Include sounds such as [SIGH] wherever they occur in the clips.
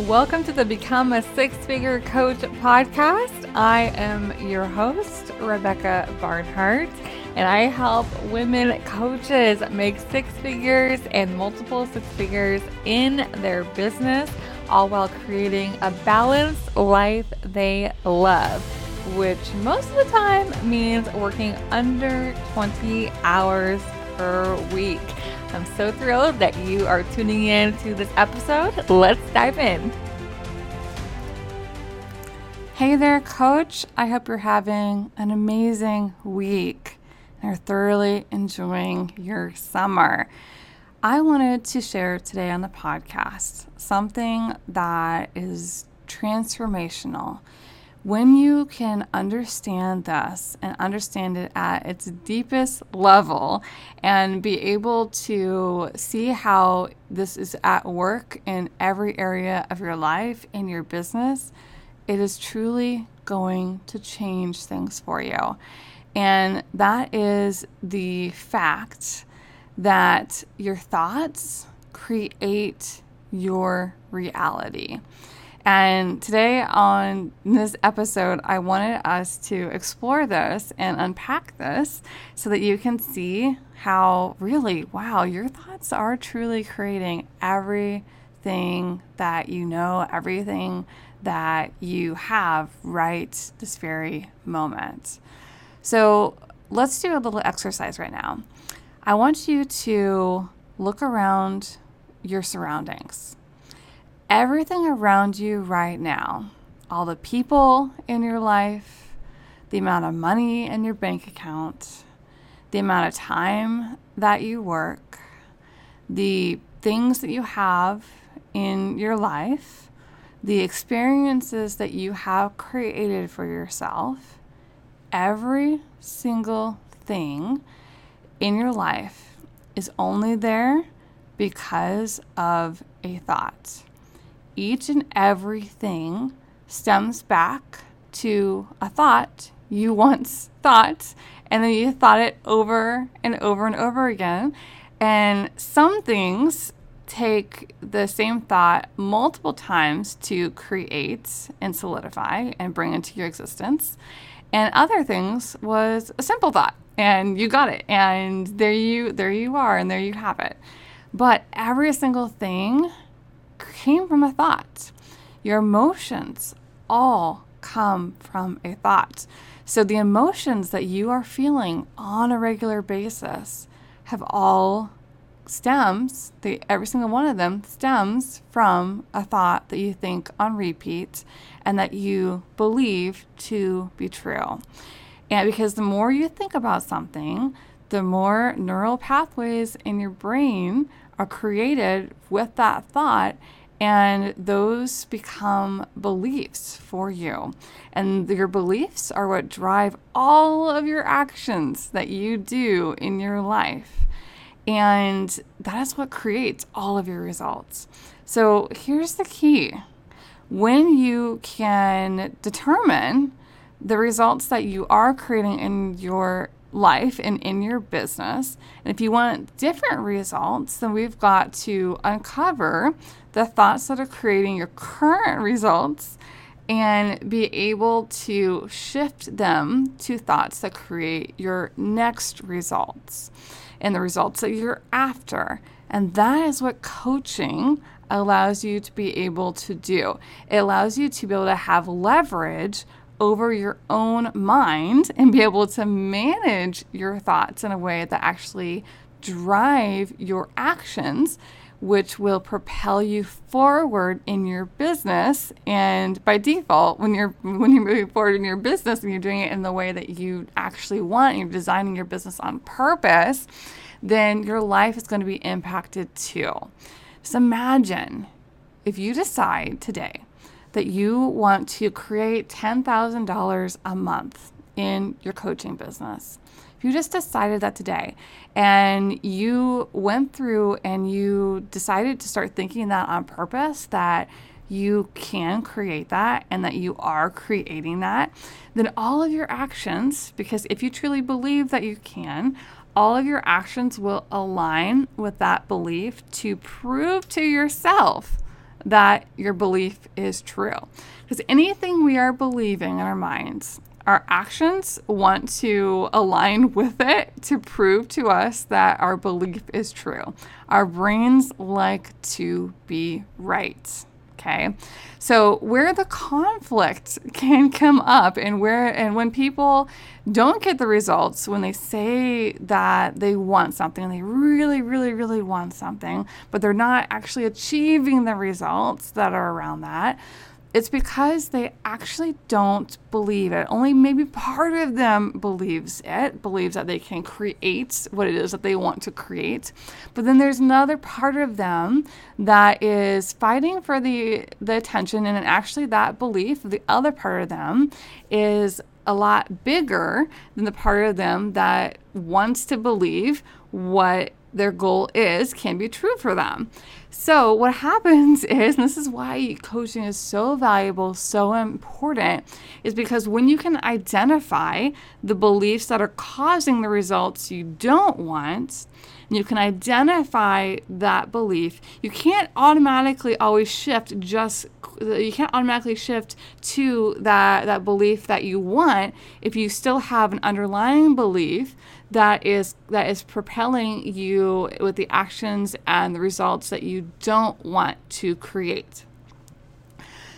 Welcome to the Become a Six Figure Coach podcast. I am your host, Rebecca Barnhart, and I help women coaches make six figures and multiple six figures in their business, all while creating a balanced life they love, which most of the time means working under 20 hours per week. I'm so thrilled that you are tuning in to this episode. Let's dive in. Hey there, coach. I hope you're having an amazing week and are thoroughly enjoying your summer. I wanted to share today on the podcast something that is transformational when you can understand this and understand it at its deepest level and be able to see how this is at work in every area of your life, in your business, it is truly going to change things for you. And that is the fact that your thoughts create your reality. And today on this episode, I wanted us to explore this and unpack this so that you can see how really, wow, your thoughts are truly creating everything that you know, everything that you have right this very moment. So let's do a little exercise right now. I want you to look around your surroundings everything around you right now, all the people in your life, the amount of money in your bank account, the amount of time that you work, the things that you have in your life, the experiences that you have created for yourself, every single thing in your life is only there because of a thought each and everything stems back to a thought you [LAUGHS] once thought, and then you thought it over and over and over again. And some things take the same thought multiple times to create and solidify and bring into your existence. And other things was a simple thought and you got it and there you there you are and there you have it. But every single thing came from a thought. Your emotions all come from a thought. So the emotions that you are feeling on a regular basis have all stems, every single one of them stems from a thought that you think on repeat and that you believe to be true. And because the more you think about something, the more neural pathways in your brain are created with that thought and those become beliefs for you. And your beliefs are what drive all of your actions that you do in your life. And that is what creates all of your results. So here's the key when you can determine the results that you are creating in your life and in your business. And if you want different results, then we've got to uncover the thoughts that are creating your current results and be able to shift them to thoughts that create your next results and the results that you're after. And that is what coaching allows you to be able to do. It allows you to be able to have leverage over your own mind and be able to manage your thoughts in a way that actually drive your actions which will propel you forward in your business. And by default when you're when you're moving forward in your business and you're doing it in the way that you actually want you're designing your business on purpose then your life is going to be impacted too. Just imagine if you decide today that you want to create $10,000 a month in your coaching business, you just decided that today and you went through and you decided to start thinking that on purpose, that you can create that and that you are creating that, then all of your actions, because if you truly believe that you can, all of your actions will align with that belief to prove to yourself that your belief is true. Because anything we are believing in our minds, our actions want to align with it to prove to us that our belief is true. Our brains like to be right. Okay. So where the conflict can come up and where and when people don't get the results when they say that they want something they really really really want something but they're not actually achieving the results that are around that it's because they actually don't believe it. Only maybe part of them believes it, believes that they can create what it is that they want to create. But then there's another part of them that is fighting for the the attention and actually that belief, the other part of them is a lot bigger than the part of them that wants to believe what their goal is can be true for them. So, what happens [LAUGHS] is, and this is why coaching is so valuable, so important, is because when you can identify the beliefs that are causing the results you don't want, and you can identify that belief, you can't automatically always shift just you can't automatically shift to that that belief that you want if you still have an underlying belief that is that is propelling you with the actions and the results that you don't want to create.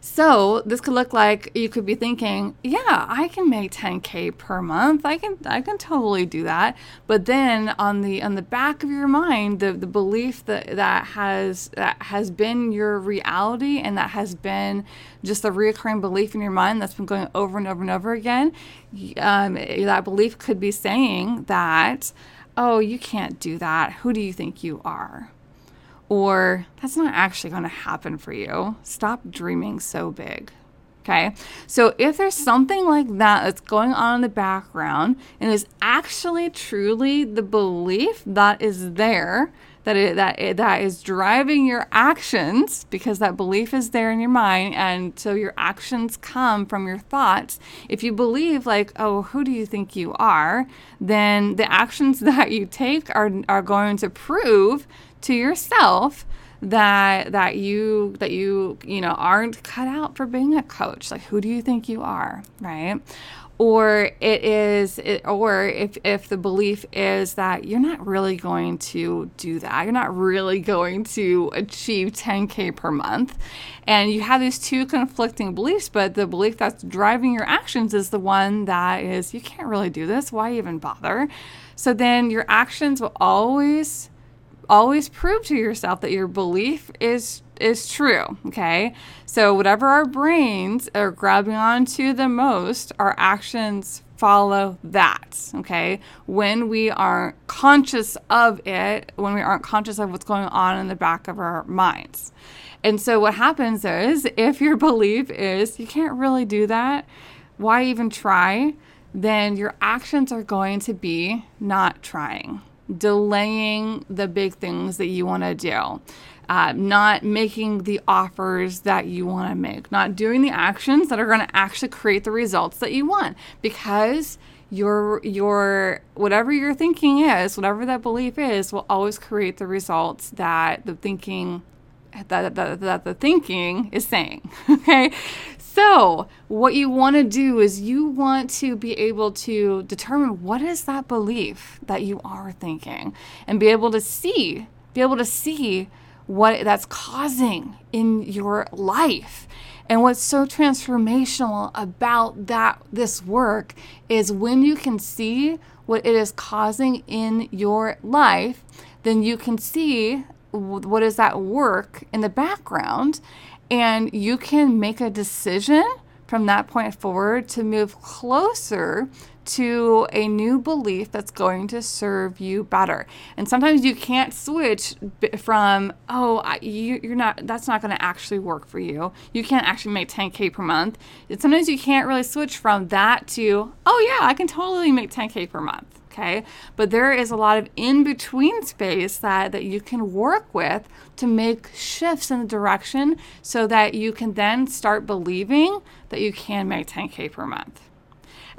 So this could look like you could be thinking, yeah, I can make 10k per month. I can I can totally do that. But then on the on the back of your mind, the, the belief that that has that has been your reality and that has been just a reoccurring belief in your mind that's been going over and over and over again, um, that belief could be saying that, oh, you can't do that. Who do you think you are? Or that's not actually going to happen for you. Stop dreaming so big. Okay. So if there's something like that that's going on in the background and is actually truly the belief that is there, that it, that it, that is driving your actions because that belief is there in your mind and so your actions come from your thoughts if you believe like oh who do you think you are then the actions [LAUGHS] that you take are are going to prove to yourself that that you that you you know aren't cut out for being a coach. Like who do you think you are right? Or it is it, or if if the belief is that you're not really going to do that you're not really going to achieve 10k per month and you have these two conflicting beliefs but the belief that's driving your actions is the one that is you can't really do this. Why even bother? So then your actions will always always prove to yourself that your belief is is true okay? So whatever our brains are grabbing onto the most our actions follow that okay? When we aren't conscious of it when we aren't conscious of what's going on in the back of our minds. And so what happens is if your [LAUGHS] belief is you can't really do that why even try? then your actions are going to be not trying delaying the big things that you want to do, uh, not making the offers that you want to make, not doing the actions that are going to actually create the results that you want. Because your your whatever your thinking is whatever that belief is will always create the results that the thinking that, that, that the thinking is saying [LAUGHS] okay so, what you want to do is you want to be able to determine what is that belief that you are thinking and be able to see, be able to see what that's causing in your life. And what's so transformational about that this work is when you can see what it is causing in your life, then you can see what is that work in the background and you can make a decision from that point forward to move closer to a new belief that's going to serve you better. And sometimes you can't switch from, oh, you, are not, that's not going to actually work for you. You can't actually make 10K per month. Sometimes you can't really switch from that to, oh, yeah, I can totally make 10K per month okay? But there is a lot of in between space that, that you can work with to make shifts in the direction so that you can then start believing that you can make 10K per month.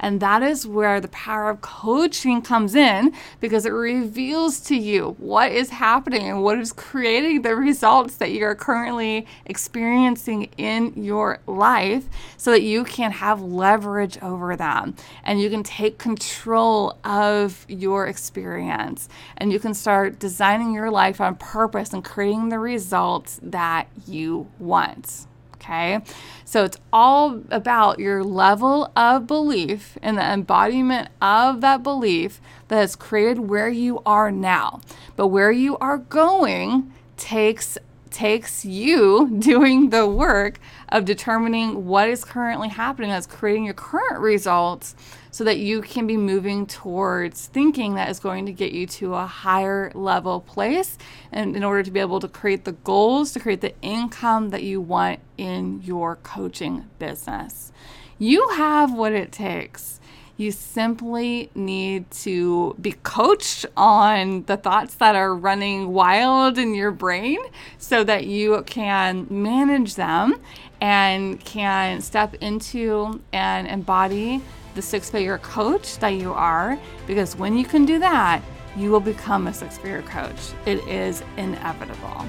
And that is where the power of coaching comes in because it reveals to you what is happening and what is creating the results that you are currently experiencing in your life so that you can have leverage over them and you can take control of your experience and you can start designing your life on purpose and creating the results that you want. Okay. So it's all about your level of belief and the embodiment of that belief that has created where you are now. But where you are going takes takes you [LAUGHS] doing the work of determining what is currently happening that's creating your current results so that you can be moving towards thinking that is going to get you to a higher level place and in order to be able to create the goals to create the income that you want in your coaching business. You have what it takes. You simply need to be coached on the thoughts that are running wild in your brain so that you can manage them and can step into and embody the six figure coach that you are. Because when you can do that, you will become a six figure coach. It is inevitable.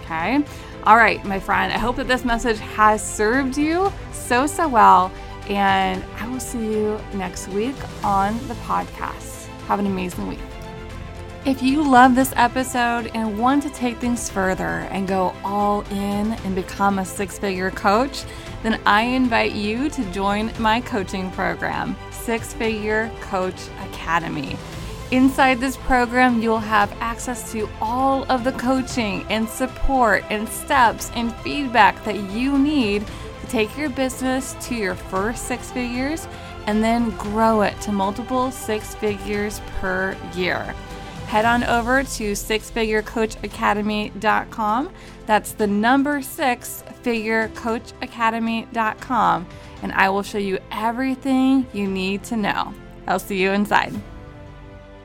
Okay. All right, my friend, I hope that this message has served you so, so well. And I will see you next week on the podcast. Have an amazing week. If you love this episode and want to take things further and go all in and become a six figure coach, then I invite you to join my coaching program, Six Figure Coach Academy. Inside this program, you'll have access to all of the coaching and support and steps and feedback that you need to take your business to your first six figures and then grow it to multiple six figures per year. Head on over to sixfigurecoachacademy.com. That's the number six figurecoachacademy.com, and I will show you everything you need to know. I'll see you inside.